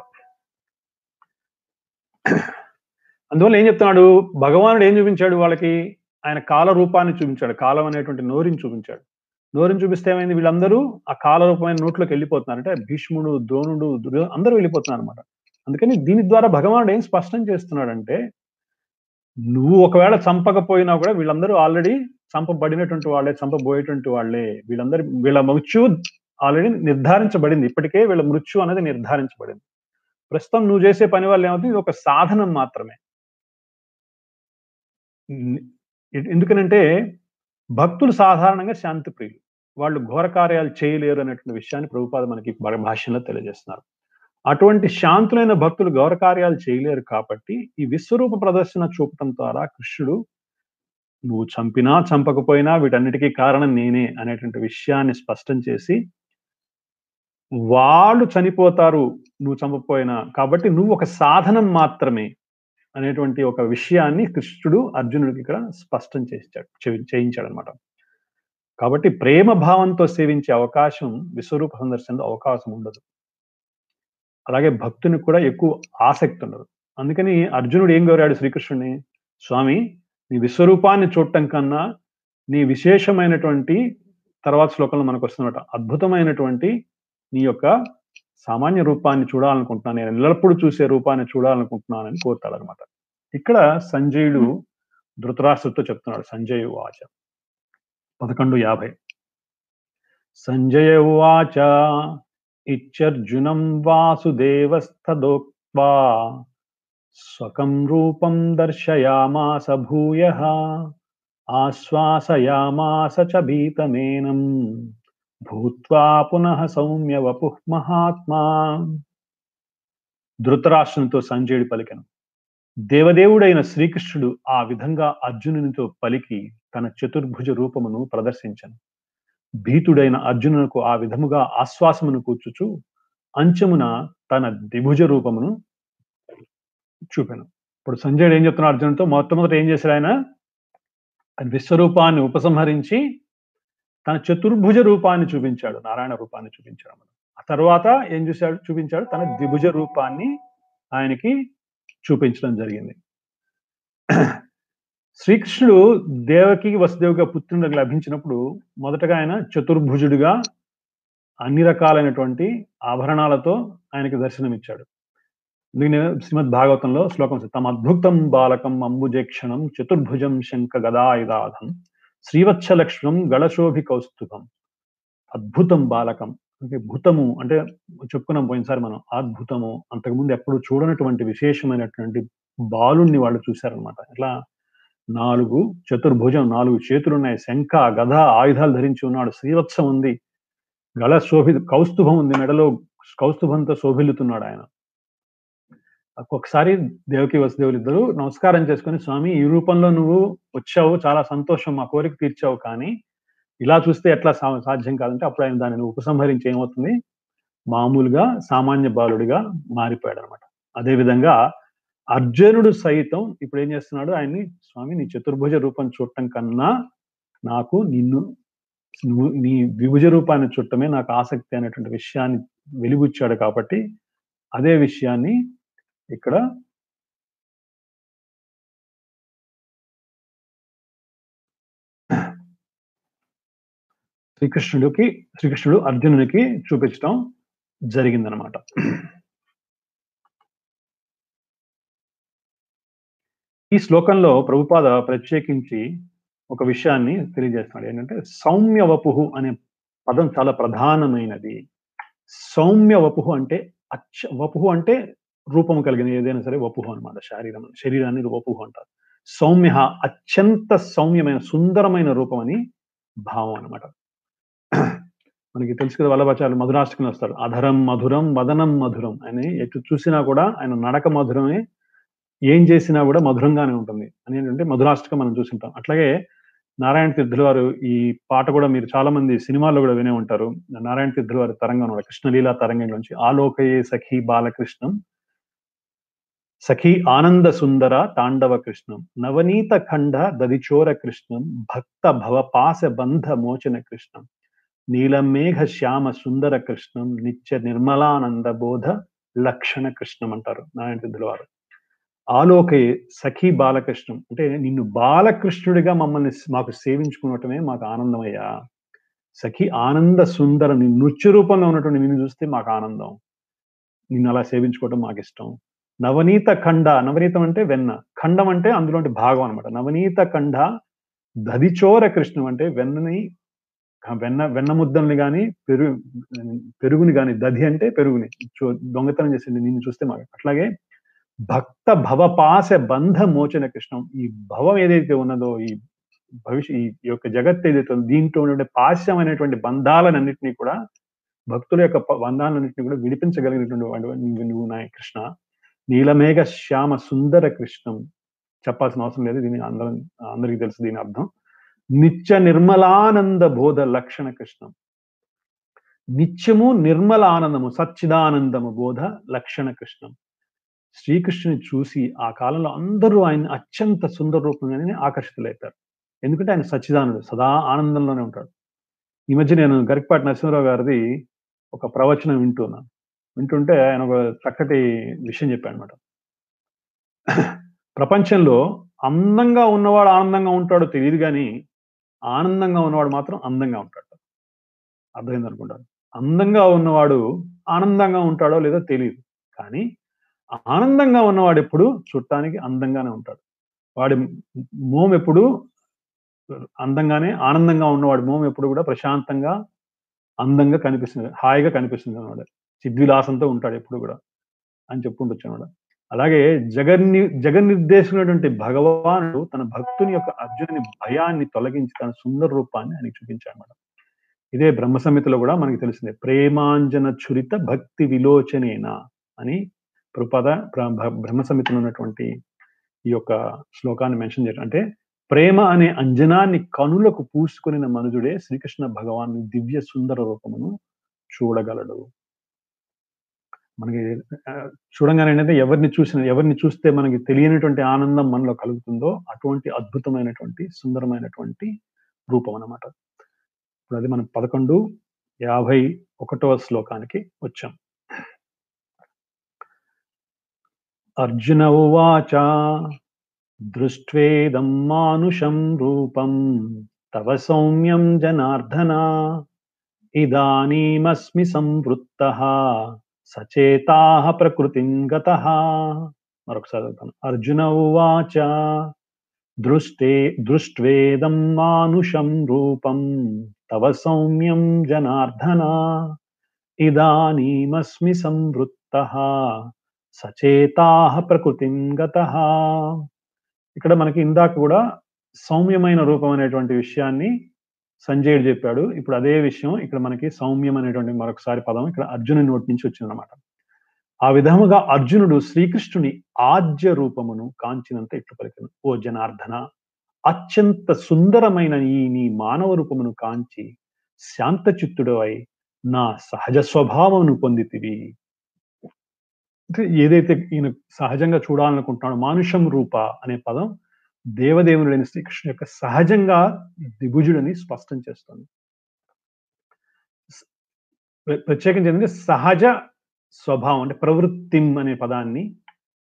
అందువల్ల ఏం చెప్తున్నాడు? భగవానుడు ఏం చూపించాడు వాళ్ళకి? ఆయన కాల రూపాన్ని చూపించాడు. కాలం అనేటువంటి నోరిని చూపించాడు. నోరిని చూపిస్తే ఏమైంది? వీళ్ళందరూ ఆ కాల రూపమైన నోట్లోకి వెళ్ళిపోతున్నారు అంటే భీష్ముడు ద్రోణుడు అందరూ వెళ్ళిపోతున్నారు అనమాట అందుకని దీని ద్వారా భగవానుడు ఏం స్పష్టం చేస్తున్నాడంటే నువ్వు ఒకవేళ చంపకపోయినా కూడా వీళ్ళందరూ ఆల్రెడీ చంపబడినటువంటి వాళ్ళే చంపబోయేటువంటి వాళ్ళే. వీళ్ళందరి వీళ్ళ మృత్యు ఆల్రెడీ నిర్ధారించబడింది. ఇప్పటికే వీళ్ళ మృత్యు అనేది నిర్ధారించబడింది. ప్రస్తుతం నువ్వు చేసే పని వల్ల ఏమవుతుంది? ఇది ఒక సాధనం మాత్రమే. ఎందుకనంటే భక్తులు సాధారణంగా శాంతి ప్రియులు వాళ్ళు ఘోర కార్యాలు చేయలేరు అనేటువంటి విషయాన్ని ప్రభుపాద మనకి భా- భాష్యంలో తెలియజేస్తున్నారు. అటువంటి శాంతులైన భక్తులు ఘోర కార్యాలు చేయలేరు కాబట్టి ఈ విశ్వరూప ప్రదర్శన చూపటం ద్వారా కృష్ణుడు నువ్వు చంపినా చంపకపోయినా వీటన్నిటికీ కారణం నేనే అనేటువంటి విషయాన్ని స్పష్టం చేసి వాళ్ళు చనిపోతారు నువ్వు చంపకపోయినా కాబట్టి నువ్వు ఒక సాధనం మాత్రమే అనేటువంటి ఒక విషయాన్ని కృష్ణుడు అర్జునుడికి ఇక్కడ స్పష్టం చేశాడు చేయించాడు అనమాట కాబట్టి ప్రేమ భావంతో సేవించే అవకాశం విశ్వరూప సందర్శనలో అవకాశం ఉండదు. అలాగే భక్తునికి కూడా ఎక్కువ ఆసక్తి ఉండదు. అందుకని అర్జునుడు ఏం కోరాడు శ్రీకృష్ణుడిని? స్వామి నీ విశ్వరూపాన్ని చూడటం కన్నా నీ విశేషమైనటువంటి తర్వాత శ్లోకంలో మనకు వస్తున్నట అద్భుతమైనటువంటి నీ యొక్క సామాన్య రూపాన్ని చూడాలనుకుంటున్నాను. నేను ఎల్లప్పుడూ చూసే రూపాన్ని చూడాలనుకుంటున్నానని కోరుతాడు అనమాట ఇక్కడ సంజయుడు ధృతరాష్ట్రతో చెప్తున్నాడు సంజయ్ వాచ పదకొండు యాభై. సంజయ ఉవాచ ఇచ్చర్జునం వాసుదేవస్థదోక్వా స్వకం రూపం దర్శయామాస భూయ ఆశ్వాసయామాస చ భీతమేనం భూత్వా పునః సౌమ్య వపుః మహాత్మా. ధృతరాష్ట్రంతో సంజయుడు పలికెను. దేవదేవుడైన శ్రీకృష్ణుడు ఆ విధంగా అర్జునునితో పలికి తన చతుర్భుజ రూపమును ప్రదర్శించను. భీతుడైన అర్జునునకు ఆ విధముగా ఆశ్వాసమును కూర్చుచు అంచమున తన దిభుజ రూపమును చూపాను. ఇప్పుడు సంజయుడు ఏం చెప్తున్నాడు అర్జునుడితో? మొట్టమొదట ఏం చేశాడు ఆయన? విశ్వరూపాన్ని ఉపసంహరించి తన చతుర్భుజ రూపాన్ని చూపించాడు నారాయణ రూపాన్ని చూపించాడు ఆ తర్వాత ఏం చూశాడు? చూపించాడు తన ద్విభుజ రూపాన్ని ఆయనకి చూపించడం జరిగింది. శ్రీకృష్ణుడు దేవకి వసుదేవుగా పుత్రునికి లభించినప్పుడు మొదటగా ఆయన చతుర్భుజుడిగా అన్ని రకాలైనటువంటి ఆభరణాలతో ఆయనకి దర్శనమిచ్చాడు. దీని శ్రీమద్ భాగవతంలో శ్లోకం తమ అద్భుతం బాలకం అంబుజేక్షణం చతుర్భుజం శంఖ గదాయుధాధం శ్రీవత్సలక్ష్మం గళశోభి కౌస్తుభం అద్భుతం బాలకం. అంటే భూతము అంటే చెప్పుకున్నాం పోయినసారి మనం అద్భుతము. అంతకుముందు ఎప్పుడు చూడనటువంటి విశేషమైనటువంటి బాలుణ్ణి వాళ్ళు చూశారనమాట ఇట్లా నాలుగు చతుర్భుజం నాలుగు చేతులు ఉన్నాయి శంఖ గధ ఆయుధాలు ధరించి ఉన్నాడు. శ్రీవత్సం ఉంది. గళ శోభి కౌస్తుభం ఉంది. మెడలో కౌస్తుభంతో శోభిల్లుతున్నాడు ఆయన. ఒక్కొక్కసారి దేవకి వసుదేవులు ఇద్దరు నమస్కారం చేసుకుని స్వామి ఈ రూపంలో నువ్వు వచ్చావు. చాలా సంతోషం. మా కోరిక తీర్చావు కానీ ఇలా చూస్తే ఎట్లా సా- సాధ్యం కాదంటే అప్పుడు ఆయన దానిని ఉపసంహరించి ఏమవుతుంది? మామూలుగా సామాన్య బాలుడిగా మారిపోయాడు అనమాట అదేవిధంగా అర్జునుడు సైతం ఇప్పుడు ఏం చేస్తున్నాడు? ఆయన్ని స్వామి నీ చతుర్భుజ రూపం చూడటం కన్నా నాకు నిన్ను నువ్వు నీ విభుజ రూపాన్ని చూడటమే నాకు ఆసక్తి అనేటువంటి విషయాన్ని వెలిగుచ్చాడు కాబట్టి అదే విషయాన్ని ఇక్కడ శ్రీకృష్ణుడికి శ్రీకృష్ణుడు అర్జునునికి చూపించడం జరిగిందనమాట ఈ శ్లోకంలో ప్రభుపాద ప్రత్యేకించి ఒక విషయాన్ని తెలియజేస్తున్నాడు. ఏంటంటే సౌమ్య వపుహు అనే పదం చాలా ప్రధానమైనది. సౌమ్య వపుహు అంటే అచ్చ వపుహు అంటే రూపము కలిగిన ఏదైనా సరే వపుహు అనమాట శరీరం శరీరాన్ని వపుహు అంటారు. సౌమ్య అత్యంత సౌమ్యమైన సుందరమైన రూపం అని భావం అనమాట మనకి తెలుసు కదా వల్లభాచార్యులు మధురాష్టకం వస్తారు. అధరం మధురం వదనం మధురం అని ఎటు చూసినా కూడా ఆయన నడక మధురమే ఏం చేసినా కూడా మధురంగానే ఉంటుంది. అని ఏంటంటే మధురాష్టకం మనం చూసింటాం. అట్లాగే నారాయణ తీర్థుల వారు ఈ పాట కూడా మీరు చాలా మంది సినిమాల్లో కూడా వినే ఉంటారు. నారాయణ తీర్థుల వారి తరంగం కూడా కృష్ణలీలా తరంగం నుంచి ఆలోకయే సఖీ బాలకృష్ణం సఖీ ఆనంద సుందర తాండవ కృష్ణం నవనీత ఖండ దదిచోర కృష్ణం భక్త భవపాస బంధ మోచన కృష్ణం నీలమేఘ శ్యామ సుందర కృష్ణం నిత్య నిర్మలానంద బోధ లక్షణ కృష్ణం అంటారు నారాయణ తీర్థుల వారు. ఆలోకే సఖీ బాలకృష్ణం. అంటే నిన్ను బాలకృష్ణుడిగా మమ్మల్ని మాకు సేవించుకున్నటమే మాకు ఆనందమయ్యా. సఖి ఆనంద సుందర నృత్య రూపంలో ఉన్నటువంటి నిన్ను చూస్తే మాకు ఆనందం. నిన్ను అలా సేవించుకోవటం మాకు ఇష్టం. నవనీత ఖండ నవనీతం అంటే వెన్న. ఖండం అంటే అందులోంటి భాగం అనమాట నవనీత ఖండ దధిచోర కృష్ణం అంటే వెన్నని వెన్న వెన్న ముద్దల్ని కానీ పెరుగు పెరుగుని కానీ దధి అంటే పెరుగుని. దొంగతనం చేసింది నిన్ను చూస్తే మాకు. అట్లాగే భక్త భవపాస బంధ మోచన కృష్ణం. ఈ భవం ఏదైతే ఉన్నదో ఈ భవిష్య ఈ యొక్క జగత్ ఏదైతే ఉందో దీంట్లో ఉండే పాశ్యమైనటువంటి బంధాలన్నింటినీ కూడా భక్తుల యొక్క బంధాలన్నింటినీ కూడా విడిపించగలిగినటువంటి నువ్వు నువ్వు నా కృష్ణ. నీలమేఘ శ్యామ సుందర కృష్ణం. చెప్పాల్సిన అవసరం లేదు దీని అందరం అందరికీ తెలుసు దీని అర్థం. నిత్య నిర్మలానంద బోధ లక్షణ కృష్ణం. నిత్యము నిర్మల ఆనందము సచ్చిదానందము బోధ లక్షణ కృష్ణం. శ్రీకృష్ణుని చూసి ఆ కాలంలో అందరూ ఆయన అత్యంత సుందర రూపంగానే ఆకర్షితులైతారు ఎందుకంటే ఆయన సచ్చిదానుడు సదా ఆనందంలోనే ఉంటాడు. ఈ మధ్య నేను గరికపాటి నరసింహరావు గారిది ఒక ప్రవచనం వింటున్నాను వింటుంటే ఆయన ఒక చక్కటి విషయం చెప్పాడు అనమాట ప్రపంచంలో అందంగా ఉన్నవాడు ఆనందంగా ఉంటాడో తెలియదు కానీ ఆనందంగా ఉన్నవాడు మాత్రం అందంగా ఉంటాడు. అర్థమైంది అనుకుంటాడు అందంగా ఉన్నవాడు ఆనందంగా ఉంటాడో లేదో తెలియదు కానీ ఆనందంగా ఉన్నవాడు ఎప్పుడు చూడటానికి అందంగానే ఉంటాడు. వాడి మోం ఎప్పుడు అందంగానే ఆనందంగా ఉన్నవాడి మోం ఎప్పుడు కూడా ప్రశాంతంగా అందంగా కనిపిస్తుంది. హాయిగా కనిపిస్తుంది అనమాట సిద్ధివిలాసంతో ఉంటాడు ఎప్పుడు కూడా అని చెప్పుకుంటొచ్చు అనమాట అలాగే జగన్ని జగన్నిర్దేశమైనటువంటి భగవానుడు తన భక్తుని యొక్క అర్జునుని భయాన్ని తొలగించి తన సుందర రూపాన్ని ఆయనకి చూపించాడు అనమాట ఇదే బ్రహ్మ సంహితలో కూడా మనకి తెలిసిందే. ప్రేమాంజన చురిత భక్తి విలోచనేనా అని ప్రపద బ్రహ్మ సమితిలో ఉన్నటువంటి ఈ యొక్క శ్లోకాన్ని మెన్షన్ చేయడం. అంటే ప్రేమ అనే అంజనాన్ని కనులకు పూసుకుని మనుజుడే శ్రీకృష్ణ భగవాన్ దివ్య సుందర రూపమును చూడగలడు. మనకి చూడంగానే ఏంటంటే ఎవరిని చూసిన ఎవరిని చూస్తే మనకి తెలియనటువంటి ఆనందం మనలో కలుగుతుందో అటువంటి అద్భుతమైనటువంటి సుందరమైనటువంటి రూపం అన్నమాట. ఇప్పుడు అది మనం పదకొండు యాభై ఒకటవ శ్లోకానికి వచ్చాం. అర్జున ఉవాచ దృష్ట్వేదం మానుషం రూపం తవ సౌమ్యం జనార్దన ఇదానీమస్మి సంవృత్త సచేతా ప్రకృతిం గత. మరొకసారి అర్జున ఉవాచ దృష్టే దృష్ట్వేదం మానుషం రూపం తవ సౌమ్యం జనార్దన ఇదానీమస్మి సంవృత్త. సచేతా ప్రకృతిం గత. ఇక్కడ మనకి ఇందాక కూడా సౌమ్యమైన రూపం అనేటువంటి విషయాన్ని సంజయుడు చెప్పాడు. ఇప్పుడు అదే విషయం ఇక్కడ మనకి సౌమ్యం అనేటువంటి మరొకసారి పదం ఇక్కడ అర్జునుని నోటి నుంచి వచ్చిందనమాట ఆ విధముగా అర్జునుడు శ్రీకృష్ణుని ఆద్య రూపమును కాంచినంత ఇట్లు పలికను ఓ జనార్దన అత్యంత సుందరమైన ఈ నీ మానవ రూపమును కాంచి శాంతచిత్తుడవై నా సహజ స్వభావమును పొందితివి. అంటే ఏదైతే ఈయన సహజంగా చూడాలనుకుంటున్నాడో మానుషం రూప అనే పదం దేవదేవునుడైన శ్రీకృష్ణ యొక్క సహజంగా దిభుజుడని స్పష్టం చేస్తుంది. ప్ర- ప్రత్యేకించి ఏంటంటే సహజ స్వభావం అంటే ప్రవృత్తిం అనే పదాన్ని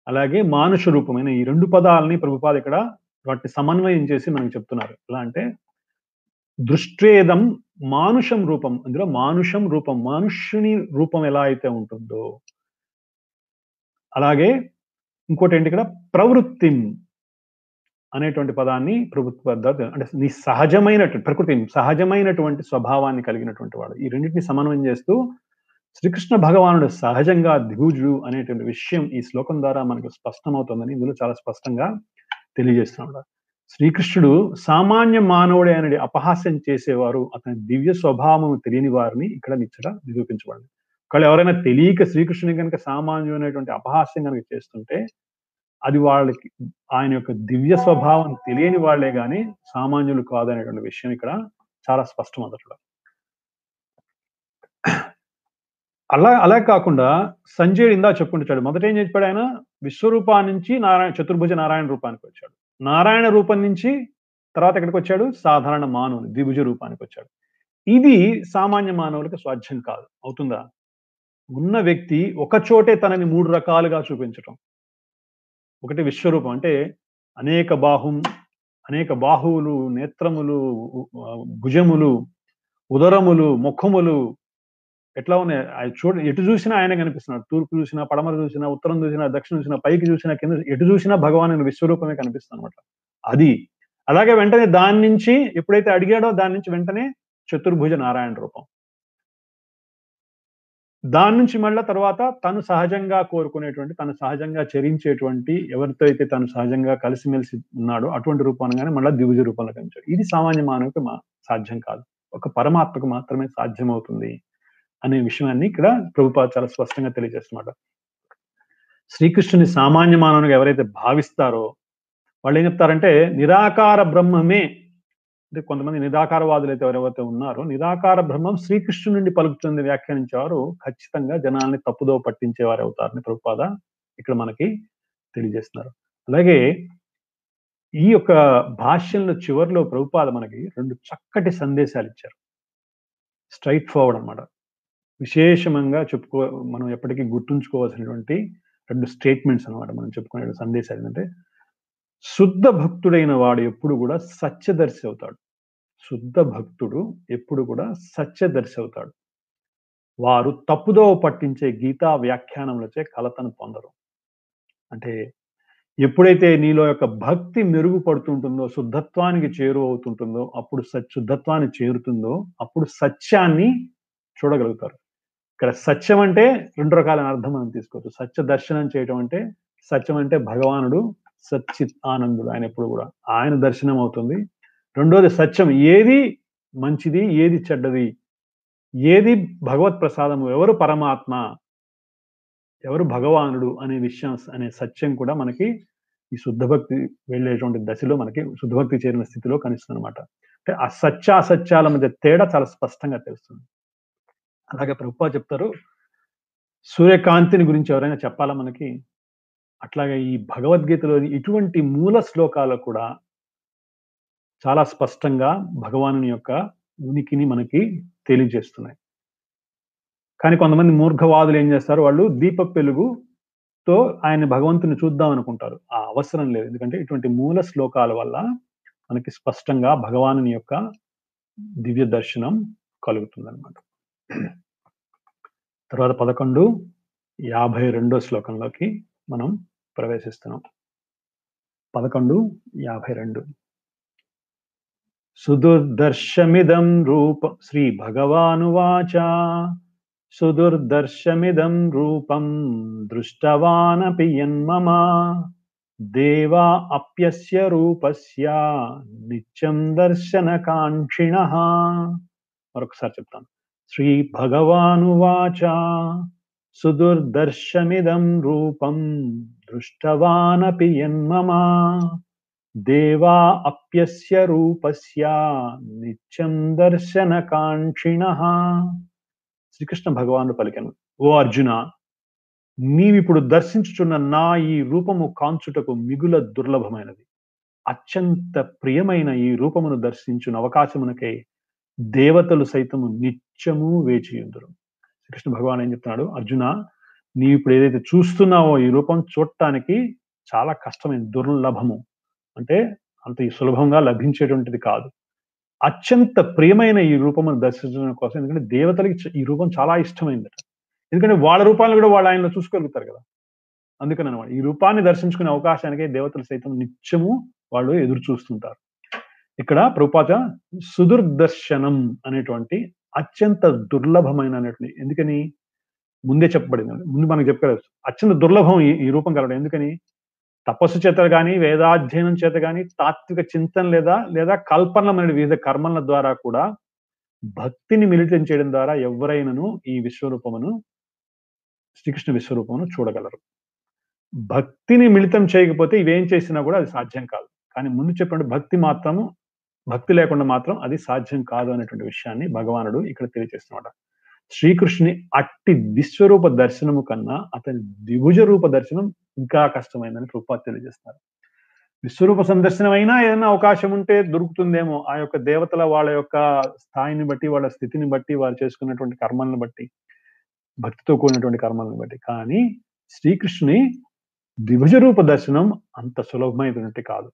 అలాగే మానుష రూపమైన ఈ రెండు పదాలని ప్రభుపాద ఇక్కడ వాటిని సమన్వయం చేసి మనకు చెప్తున్నారు. ఎలా అంటే దృష్టేదం మానుషం రూపం అందులో మానుషం రూపం మనుష్యుని రూపం ఎలా అయితే ఉంటుందో అలాగే ఇంకోటి ఏంటి ఇక్కడ? ప్రవృత్తిం అనేటువంటి పదాన్ని ప్రభుత్వ అంటే నీ సహజమైనటువంటి ప్రకృతి సహజమైనటువంటి స్వభావాన్ని కలిగినటువంటి వాడు. ఈ రెండింటిని సమన్వయం చేస్తూ శ్రీకృష్ణ భగవానుడు సహజంగా దిగుజుడు అనేటువంటి విషయం ఈ శ్లోకం ద్వారా మనకు స్పష్టమవుతుందని ఇందులో చాలా స్పష్టంగా తెలియజేస్తున్నాడు శ్రీకృష్ణుడు సామాన్య మానవుడే అనేది అపహాస్యం చేసేవారు అతని దివ్య స్వభావము తెలియని వారిని ఇక్కడ నిచ్చట నిరూపించబడింది. ఒకవేళ ఎవరైనా తెలియక శ్రీకృష్ణుని కనుక సామాన్యమైనటువంటి అపహాస్యం కనుక చేస్తుంటే అది వాళ్ళకి ఆయన యొక్క దివ్య స్వభావం తెలియని వాళ్ళే గాని సామాన్యులు కాదనేటువంటి విషయం ఇక్కడ చాలా స్పష్టం అదట్లో అలా అలా కాకుండా సంజయుడు ఇందా చెప్పుకుంటాడు మొదట ఏం చెప్పాడు ఆయన? విశ్వరూపా నుంచి నారాయణ చతుర్భుజ నారాయణ రూపానికి వచ్చాడు. నారాయణ రూపం నుంచి తర్వాత ఎక్కడికి వచ్చాడు? సాధారణ మానవుని ద్విభుజ రూపానికి వచ్చాడు. ఇది సామాన్య మానవులకు స్వాధ్యం కాదు. అవుతుందా? ఉన్న వ్యక్తి ఒక చోటే తనని మూడు రకాలుగా చూపించటం. ఒకటి విశ్వరూపం అంటే అనేక బాహుం అనేక బాహువులు నేత్రములు భుజములు ఉదరములు ముఖములు ఎట్లా ఉన్నాయి? చూడ ఎటు చూసినా ఆయన కనిపిస్తున్నాడు. తూర్పు చూసినా పడమర చూసినా ఉత్తరం చూసినా దక్షిణం చూసినా పైకి చూసినా కింద ఎటు చూసినా భగవాన్ విశ్వరూపమే కనిపిస్తుంది అనమాట అది. అలాగే వెంటనే దాని నుంచి ఎప్పుడైతే అడిగాడో దాని నుంచి వెంటనే చతుర్భుజ నారాయణ రూపం. దాని నుంచి మళ్ళా తర్వాత తను సహజంగా కోరుకునేటువంటి తను సహజంగా చరించేటువంటి ఎవరితో అయితే తను సహజంగా కలిసిమెలిసి ఉన్నాడో అటువంటి రూపంగానే మళ్ళీ ద్విభుజ రూపంలో కనిపించాడు ఇది సామాన్య మానవుకి మా సాధ్యం కాదు. ఒక పరమాత్మకు మాత్రమే సాధ్యమవుతుంది అనే విషయాన్ని ఇక్కడ ప్రభుపాద చాలా స్పష్టంగా తెలియజేస్తున్నమాట శ్రీకృష్ణుని సామాన్య మానవునిగా ఎవరైతే భావిస్తారో వాళ్ళు ఏం చెప్తారంటే నిరాకార బ్రహ్మమే అంటే కొంతమంది నిరాకారవాదులు అయితే ఎవరెవరైతే ఉన్నారో నిరాకార బ్రహ్మం శ్రీకృష్ణు నుండి పలుకుతుంది వ్యాఖ్యానించేవారు ఖచ్చితంగా జనాల్ని తప్పుదో పట్టించేవారు అవుతారని ప్రభుపాద ఇక్కడ మనకి తెలియజేస్తున్నారు. అలాగే ఈ యొక్క భాష్యంలో చివరిలో ప్రభుపాద మనకి రెండు చక్కటి సందేశాలు ఇచ్చారు. స్ట్రైట్ ఫార్వర్డ్ అనమాట విశేషంగా చెప్పుకో మనం ఎప్పటికీ గుర్తుంచుకోవాల్సినటువంటి రెండు స్టేట్మెంట్స్ అనమాట మనం చెప్పుకునే సందేశాలు ఏంటంటే శుద్ధ భక్తుడైన వాడు ఎప్పుడు కూడా సత్యదర్శి అవుతాడు. శుద్ధ భక్తుడు ఎప్పుడు కూడా సత్యదర్శి అవుతాడు. వారు తప్పుదో పట్టించే గీతా వ్యాఖ్యానములచే కలతను పొందరు. అంటే ఎప్పుడైతే నీలో యొక్క భక్తి మెరుగుపడుతుంటుందో శుద్ధత్వానికి చేరువ అవుతుంటుందో అప్పుడు శుద్ధత్వాన్ని చేరుతుందో అప్పుడు సత్యాన్ని చూడగలుగుతారు. ఇక్కడ సత్యం అంటే రెండు రకాలైన అర్థం మనం తీసుకోవచ్చు. సత్య దర్శనం చేయటం అంటే సత్యం అంటే భగవానుడు సచ్చిత్ ఆనందుడు. ఆయన ఎప్పుడు కూడా. ఆయన దర్శనం అవుతుంది రెండోది సత్యం. ఏది మంచిది ఏది చెడ్డది ఏది భగవత్ ప్రసాదము ఎవరు పరమాత్మ ఎవరు భగవానుడు అనే విషయం అనే సత్యం కూడా మనకి ఈ శుద్ధభక్తి వెళ్ళేటువంటి దశలో మనకి శుద్ధభక్తి చేరిన స్థితిలో కనిపిస్తుంది అనమాట అంటే ఆ సత్య అసత్యాల మధ్య తేడా చాలా స్పష్టంగా తెలుస్తుంది. అలాగే ప్రభుత్వ చెప్తారు సూర్యకాంతిని గురించి ఎవరైనా చెప్పాలా మనకి? అట్లాగే ఈ భగవద్గీతలోని ఇటువంటి మూల శ్లోకాలు కూడా చాలా స్పష్టంగా భగవాను యొక్క ఉనికిని మనకి తెలియజేస్తున్నాయి. కానీ కొంతమంది మూర్ఘవాదులు ఏం చేస్తారు? వాళ్ళు దీప పెలుగుతో ఆయన భగవంతుని చూద్దాం అనుకుంటారు. ఆ అవసరం లేదు. ఎందుకంటే ఇటువంటి మూల శ్లోకాల వల్ల మనకి స్పష్టంగా భగవానుని యొక్క దివ్య దర్శనం కలుగుతుందన్నమాట. తర్వాత పదకొండు యాభై రెండో శ్లోకంలోకి మనం ప్రవేశిస్తున్నాం పదకొండు యాభై రెండు. సుదుర్దర్శమిదం రూప శ్రీ భగవానువాచ సుదుర్దర్శమిదం రూపం దృష్టవానపి యన్మమ దేవా అప్యస్య రూపస్య నిత్యం దర్శనకాంక్షిణ. మరొకసారి చెప్తాను. శ్రీ భగవానువాచ సుదుర్దర్శమిదం రూపం దృష్టవానపి యన్మమ దేవా అప్యస్య రూపస్య నిత్యం దర్శనకాంక్షిణ శ్రీకృష్ణ భగవానుడు పలికెను ఓ అర్జున నీవిప్పుడు దర్శించుచున్న నా ఈ రూపము కాంచుటకు మిగుల దుర్లభమైనది. అత్యంత ప్రియమైన ఈ రూపమును దర్శించున అవకాశమునకై దేవతలు సైతము నిత్యము వేచియుందురు శ్రీకృష్ణ భగవాన్ ఏం చెప్తున్నాడు? అర్జున నీవు ఇప్పుడు ఏదైతే చూస్తున్నావో ఈ రూపం చూడటానికి చాలా కష్టమైన దుర్లభము. అంటే అంత సులభంగా లభించేటువంటిది కాదు. అత్యంత ప్రియమైన ఈ రూపమును దర్శించడం కోసం ఎందుకంటే దేవతలకి ఈ రూపం చాలా ఇష్టమైందట. ఎందుకంటే వాళ్ళ రూపాలను కూడా వాళ్ళు ఆయనలో చూసుకోగలుగుతారు కదా. అందుకని అనమాట ఈ రూపాన్ని దర్శించుకునే అవకాశానికి దేవతలు సైతం నిత్యము వాళ్ళు ఎదురు చూస్తుంటారు. ఇక్కడ ప్రభుపాత సుదుర్దర్శనం అనేటువంటి అత్యంత దుర్లభమైన ఎందుకని? ముందే చెప్పబడింది. ముందు మనకు చెప్పలేదు అత్యంత దుర్లభం ఈ రూపం కలవడం. ఎందుకని? తపస్సు చేత కానీ వేదాధ్యయనం చేత కానీ తాత్విక చింతన లేదా లేదా కల్పనలమైన వివిధ కర్మల ద్వారా కూడా భక్తిని మిళితం చేయడం ద్వారా ఎవరైనాను ఈ విశ్వరూపమును శ్రీకృష్ణ విశ్వరూపమును చూడగలరు. భక్తిని మిళితం చేయకపోతే ఇవేం చేసినా కూడా అది సాధ్యం కాదు. కానీ ముందు చెప్పినట్టు భక్తి మాత్రము భక్తి లేకుండా మాత్రం అది సాధ్యం కాదు అనేటువంటి విషయాన్ని భగవానుడు ఇక్కడ తెలియజేస్తున్నమాట శ్రీకృష్ణుని అట్టి విశ్వరూప దర్శనము కన్నా అతని ద్విభుజ రూప దర్శనం ఇంకా కష్టమైందని కృపాత్ తెలియజేస్తారు. విశ్వరూప సందర్శనం అయినా ఏదైనా అవకాశం ఉంటే దొరుకుతుందేమో ఆ యొక్క దేవతల వాళ్ళ యొక్క స్థాయిని బట్టి వాళ్ళ స్థితిని బట్టి వారు చేసుకున్నటువంటి కర్మలను బట్టి భక్తితో కూడినటువంటి కర్మలను బట్టి. కానీ శ్రీకృష్ణుని ద్విభుజ రూప దర్శనం అంత సులభమైనటువంటి కాదు.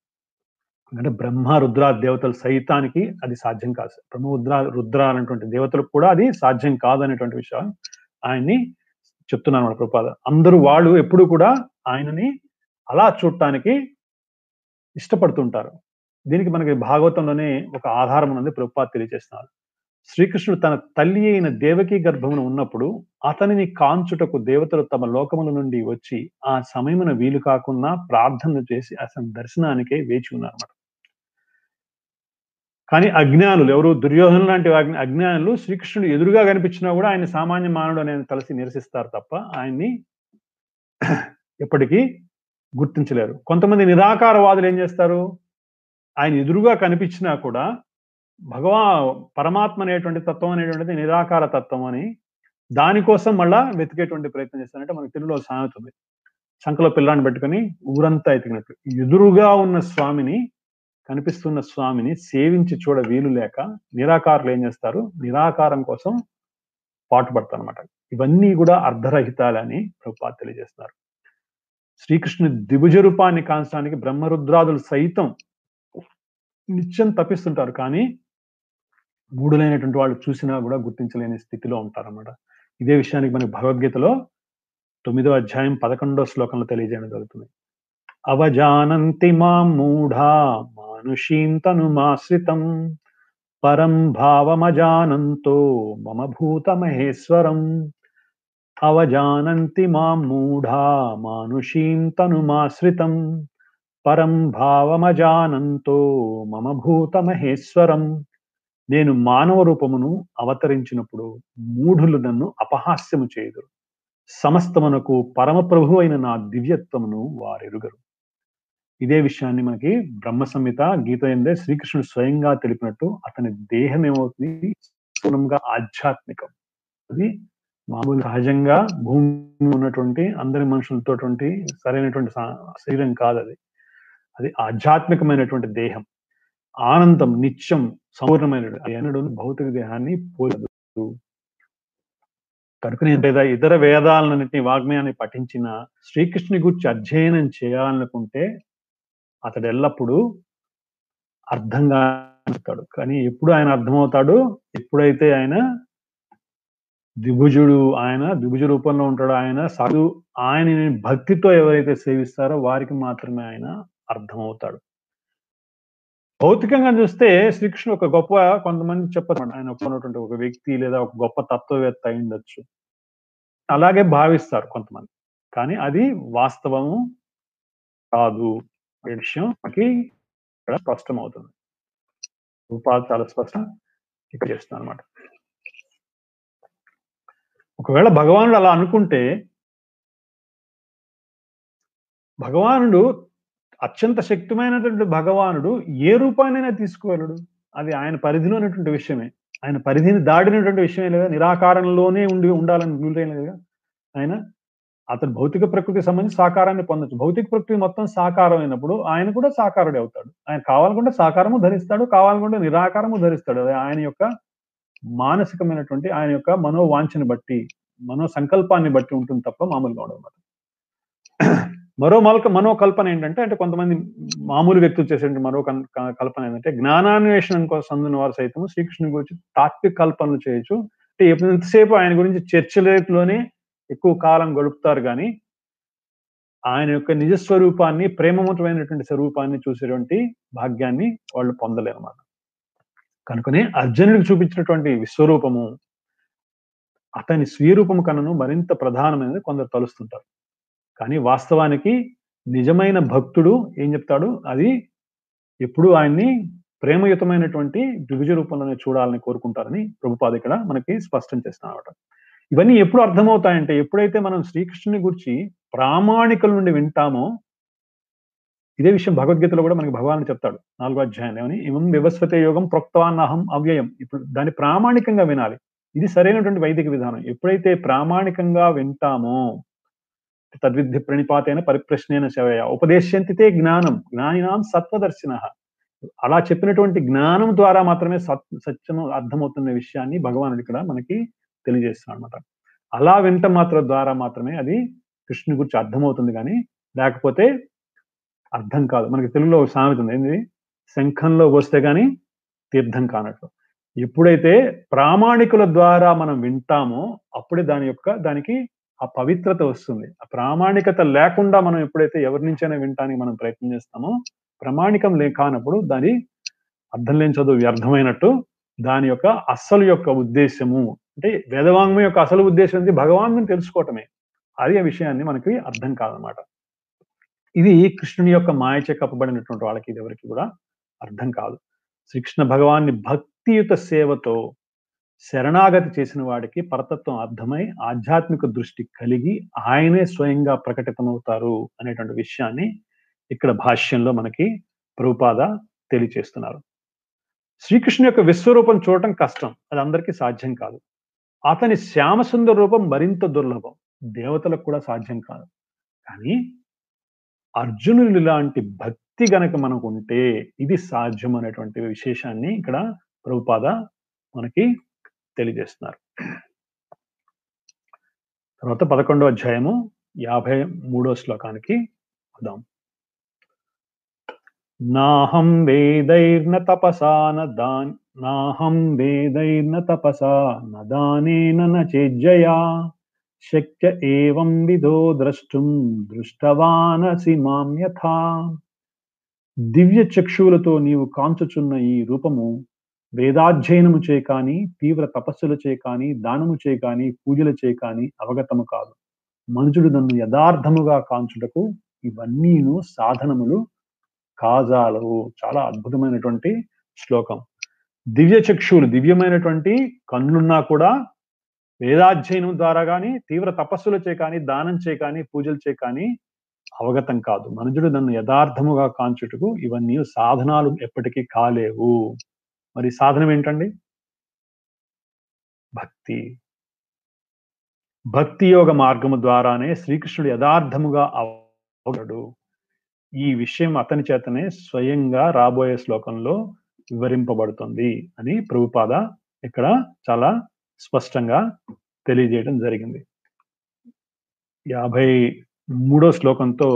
అంటే బ్రహ్మ రుద్ర దేవతలు సైతానికి అది సాధ్యం కాదు. బ్రహ్మ రుద్ర రుద్ర అనేటువంటి దేవతలకు కూడా అది సాధ్యం కాదు అనేటువంటి విషయం ఆయన్ని చెప్తున్నాను మన కృపాద అందరూ వాళ్ళు ఎప్పుడు కూడా ఆయనని అలా చూడటానికి ఇష్టపడుతుంటారు. దీనికి మనకి భాగవతంలోనే ఒక ఆధారం అనేది ప్రభుపాద తెలియజేస్తున్నారు. శ్రీకృష్ణుడు తన తల్లి అయిన దేవకీ గర్భమున ఉన్నప్పుడు అతనిని కాంచుటకు దేవతలు తమ లోకముల నుండి వచ్చి ఆ సమయమున వీలు కాకుండా ప్రార్థనలు చేసి అతని దర్శనానికే వేచి ఉన్నారన్నమాట. కానీ అజ్ఞానులు ఎవరు? దుర్యోధన లాంటి అజ్ఞానులు శ్రీకృష్ణుడు ఎదురుగా కనిపించినా కూడా ఆయన సామాన్య మానవుడు అనేది తలసి నిరసిస్తారు తప్ప ఆయన్ని ఎప్పటికీ గుర్తించలేరు. కొంతమంది నిరాకారవాదులు ఏం చేస్తారు? ఆయన ఎదురుగా కనిపించినా కూడా భగవా పరమాత్మ అనేటువంటి తత్వం అనేటువంటిది నిరాకార తత్వం అని దానికోసం మళ్ళా వెతికేటువంటి ప్రయత్నం చేస్తానంటే మనకి తెలుగులో సామెత ఉంది సంకలో పిల్లాన్ని పెట్టుకొని ఊరంతా ఎతికినట్టు. ఎదురుగా ఉన్న స్వామిని కనిపిస్తున్న స్వామిని సేవించి చూడ వీలు లేక నిరాకారులు ఏం చేస్తారు? నిరాకారం కోసం పాటుపడతారు అనమాట ఇవన్నీ కూడా అర్ధరహితాలని ప్రభుపాద్ తెలియజేస్తున్నారు. శ్రీకృష్ణుని దిభుజ రూపాన్ని కాంచడానికి బ్రహ్మరుద్రాదులు సైతం నిత్యం తప్పిస్తుంటారు కానీ మూడులైనటువంటి వాళ్ళు చూసినా కూడా గుర్తించలేని స్థితిలో ఉంటారన్నమాట. ఇదే విషయానికి మనకి భగవద్గీతలో తొమ్మిదో అధ్యాయం పదకొండో శ్లోకంలో తెలియజేయడం జరుగుతుంది. అవజానంతి మాం మూఢా మానుషీం తనుమాశ్రితం పరం భావమజానంతో మమ భూత మహేశ్వరం అవజానంతి మాం మూఢా మానుషీం తనుమాశ్రితం పరం భావమజానంతో మమ భూత మహేశ్వరం నేను మానవ రూపమును అవతరించినప్పుడు మూఢులు నన్ను అపహాస్యము చేయుదురు. సమస్తమునకు పరమప్రభు అయిన నా దివ్యత్వమును వారెరుగరు. ఇదే విషయాన్ని మనకి బ్రహ్మ సంహిత గీత ఎందే శ్రీకృష్ణుడు స్వయంగా తెలిపినట్టు అతని దేహం ఏమవుతుంది పూర్ణంగా ఆధ్యాత్మికం. అది మామూలు సహజంగా భూమి ఉన్నటువంటి అందరి మనుషులతోటువంటి సరైనటువంటి సా- శరీరం కాదు అది అది ఆధ్యాత్మికమైనటువంటి దేహం. ఆనందం నిత్యం సంపూర్ణమైన ఎన్నడూ భౌతిక దేహాన్ని పోలదు. కనుకనే లేదా ఇతర వేదాలన్నింటినీ వాగ్మయాన్ని పఠించిన శ్రీకృష్ణుని గురించి అధ్యయనం చేయాలనుకుంటే అతడు ఎల్లప్పుడూ అర్థంగా అవుతాడు కానీ ఎప్పుడు ఆయన అర్థమవుతాడు ఎప్పుడైతే ఆయన ద్విభుజుడు ఆయన ద్విభుజ రూపంలో ఉంటాడు ఆయన సాధు ఆయన భక్తితో ఎవరైతే సేవిస్తారో వారికి మాత్రమే ఆయన అర్థమవుతాడు. భౌతికంగా చూస్తే శ్రీకృష్ణుడు ఒక గొప్ప కొంతమంది చెప్పరు ఆయన ఒప్పుకున్నటువంటి ఒక వ్యక్తి లేదా ఒక గొప్ప తత్వవేత్త అయిండొచ్చు అలాగే భావిస్తారు కొంతమంది. కానీ అది వాస్తవము కాదు అనే విషయం మనకి ఇక్కడ స్పష్టం అవుతుంది రూపాలు చాలా స్పష్టం ఇక్కడ చేస్తున్నాను అనమాట ఒకవేళ భగవానుడు అలా అనుకుంటే భగవానుడు అత్యంత శక్తిమైనటువంటి భగవానుడు ఏ రూపాన్నైనా తీసుకువెళ్ళడు. అది ఆయన పరిధిలో ఉన్నటువంటి విషయమే. ఆయన పరిధిని దాడినటువంటి విషయమే లేదా నిరాకారంలోనే ఉండి ఉండాలని రూల్ లేదా ఆయన అతను భౌతిక ప్రకృతికి సంబంధించి సాకారాన్ని పొందొచ్చు. భౌతిక ప్రకృతి మొత్తం సాకారం అయినప్పుడు ఆయన కూడా సాకారుడే అవుతాడు. ఆయన కావాలనుకుంటే సాకారము ధరిస్తాడు కావాలనుకుంటే నిరాకారము ధరిస్తాడు. అది ఆయన యొక్క మానసికమైనటువంటి ఆయన యొక్క మనోవాంఛని బట్టి మనో సంకల్పాన్ని బట్టి ఉంటుంది తప్ప మామూలుగా ఉండదు మరో మలక మనో కల్పన ఏంటంటే అంటే కొంతమంది మామూలు వ్యక్తులు చేసేటువంటి మరో కల్పన ఏంటంటే జ్ఞానాన్వేషణ కోసం వారు సైతం శ్రీకృష్ణుని గురించి తాత్విక కల్పనలు చేయొచ్చు. అంటే ఎంతసేపు ఆయన గురించి చర్చలేట్లోనే ఎక్కువ కాలం గడుపుతారు కానీ ఆయన యొక్క నిజ స్వరూపాన్ని ప్రేమవంతమైనటువంటి స్వరూపాన్ని చూసేటువంటి భాగ్యాన్ని వాళ్ళు పొందలేరు అన్నమాట కనుకనే అర్జునుడికి చూపించినటువంటి విశ్వరూపము అతని స్వీరూపము కన్నను మరింత ప్రధానమైనది కొందరు తలుస్తుంటారు. కానీ వాస్తవానికి నిజమైన భక్తుడు ఏం చెప్తాడు? అది ఎప్పుడు ఆయన్ని ప్రేమయుతమైనటువంటి ద్విభుజ రూపంలోనే చూడాలని కోరుకుంటారని ప్రభుపాద ఇక్కడ మనకి స్పష్టం చేస్తున్నమాట. ఇవన్నీ ఎప్పుడు అర్థమవుతాయంటే ఎప్పుడైతే మనం శ్రీకృష్ణుని గురించి ప్రామాణికుల నుండి వింటామో ఇదే విషయం భగవద్గీతలో కూడా మనకి భగవాన్ చెప్తాడు నాలుగో అధ్యాయం ఏమని? ఇమం వివస్వతే యోగం ప్రోక్తవాన్నహం అవ్యయం. ఇప్పుడు దాన్ని ప్రామాణికంగా వినాలి. ఇది సరైనటువంటి వైదిక విధానం. ఎప్పుడైతే ప్రామాణికంగా వింటామో తద్విద్ధి ప్రణిపాతైన పరిప్రశ్నైన శవయ ఉపదేశ్యంతితే జ్ఞానం జ్ఞానినాం సత్వదర్శిన అలా చెప్పినటువంటి జ్ఞానం ద్వారా మాత్రమే సత్ సత్యం అర్థమవుతున్న విషయాన్ని భగవానుడు ఇక్కడ మనకి తెలియజేస్తున్నాడు అనమాట అలా వింట మాత్రం ద్వారా మాత్రమే అది కృష్ణుని గురించి అర్థమవుతుంది కానీ లేకపోతే అర్థం కాదు. మనకి తెలుగులో ఒక సామెత ఉంది. ఏంది? శంఖంలో వస్తే కానీ తీర్థం కానట్లు. ఎప్పుడైతే ప్రామాణికుల ద్వారా మనం వింటామో అప్పుడే దాని యొక్క దానికి ఆ పవిత్రత వస్తుంది. ఆ ప్రామాణికత లేకుండా మనం ఎప్పుడైతే ఎవరి నుంచైనా వినటానికి మనం ప్రయత్నం చేస్తామో ప్రామాణికం లే కానప్పుడు దాని అర్థం లేని చదువు వ్యర్థమైనట్టు దాని యొక్క అసలు యొక్క ఉద్దేశము అంటే వేదవాంగ్మం యొక్క అసలు ఉద్దేశం ఏంటి? భగవాన్ తెలుసుకోవటమే. అది ఆ విషయాన్ని మనకి అర్థం కాదనమాట ఇది కృష్ణుని యొక్క మాయచే కప్పబడినటువంటి వాళ్ళకి ఇది ఎవరికి కూడా అర్థం కాదు. శ్రీకృష్ణ భగవాన్ని భక్తియుత సేవతో శరణాగతి చేసిన వాడికి పరతత్వం అర్థమై ఆధ్యాత్మిక దృష్టి కలిగి ఆయనే స్వయంగా ప్రకటితమవుతారు అనేటువంటి విషయాన్ని ఇక్కడ భాష్యంలో మనకి ప్రభుపాద తెలియచేస్తున్నారు. శ్రీకృష్ణు యొక్క విశ్వరూపం చూడటం కష్టం అది అందరికీ సాధ్యం కాదు. అతని శ్యామసుందర రూపం మరింత దుర్లభం దేవతలకు కూడా సాధ్యం కాదు. కానీ అర్జునుని లాంటి భక్తి గనక మనకు ఉంటే ఇది సాధ్యం అనేటువంటి విశేషాన్ని ఇక్కడ ప్రభుపాద మనకి తెలియజేస్తున్నారు. తర్వాత పదకొండో అధ్యాయము యాభై మూడో శ్లోకానికి వద్దాం. నాహం వేదైర్న తపసా న దాన్ నాహం వేదైర్న తపసా న దానేన న చేజ్జయా శక్య ఏవం విధో ద్రష్టుం దృష్టవానసి మాం యథా దివ్య చక్షువులతో నీవు కాంచుచున్న ఈ రూపము వేదాధ్యయనము చే కాని తీవ్ర తపస్సులు చే కానీ దానము చే కాని పూజలు చే కాని అవగతము కాదు. మనుషుడు నన్ను యథార్థముగా కాంచుటకు ఇవన్నీను సాధనములు కాజాలవు. చాలా అద్భుతమైనటువంటి శ్లోకం. దివ్య చక్షువులు దివ్యమైనటువంటి కన్నున్నా కూడా వేదాధ్యయనం ద్వారా కానీ తీవ్ర తపస్సులు చే కానీ దానం చే కానీ పూజలు చే కానీ అవగతం కాదు. మనుజుడు నన్ను యథార్థముగా కాంచుటకు ఇవన్నీ సాధనాలు ఎప్పటికీ కాలేవు. మరి సాధనం ఏంటండి? భక్తి. భక్తి యోగ మార్గము ద్వారానే శ్రీకృష్ణుడు యథార్థముగా అవగడు ఈ విషయం అతని చేతనే స్వయంగా రాబోయే శ్లోకంలో వివరింపబడుతుంది అని ప్రభుపాద ఇక్కడ చాలా స్పష్టంగా తెలియజేయడం జరిగింది. యాభై మూడో శ్లోకంతో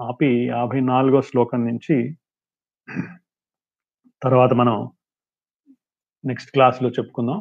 ఆపి యాభై నాలుగో శ్లోకం నుంచి తర్వాత మనం నెక్స్ట్ క్లాస్లో చెప్పుకుందాం.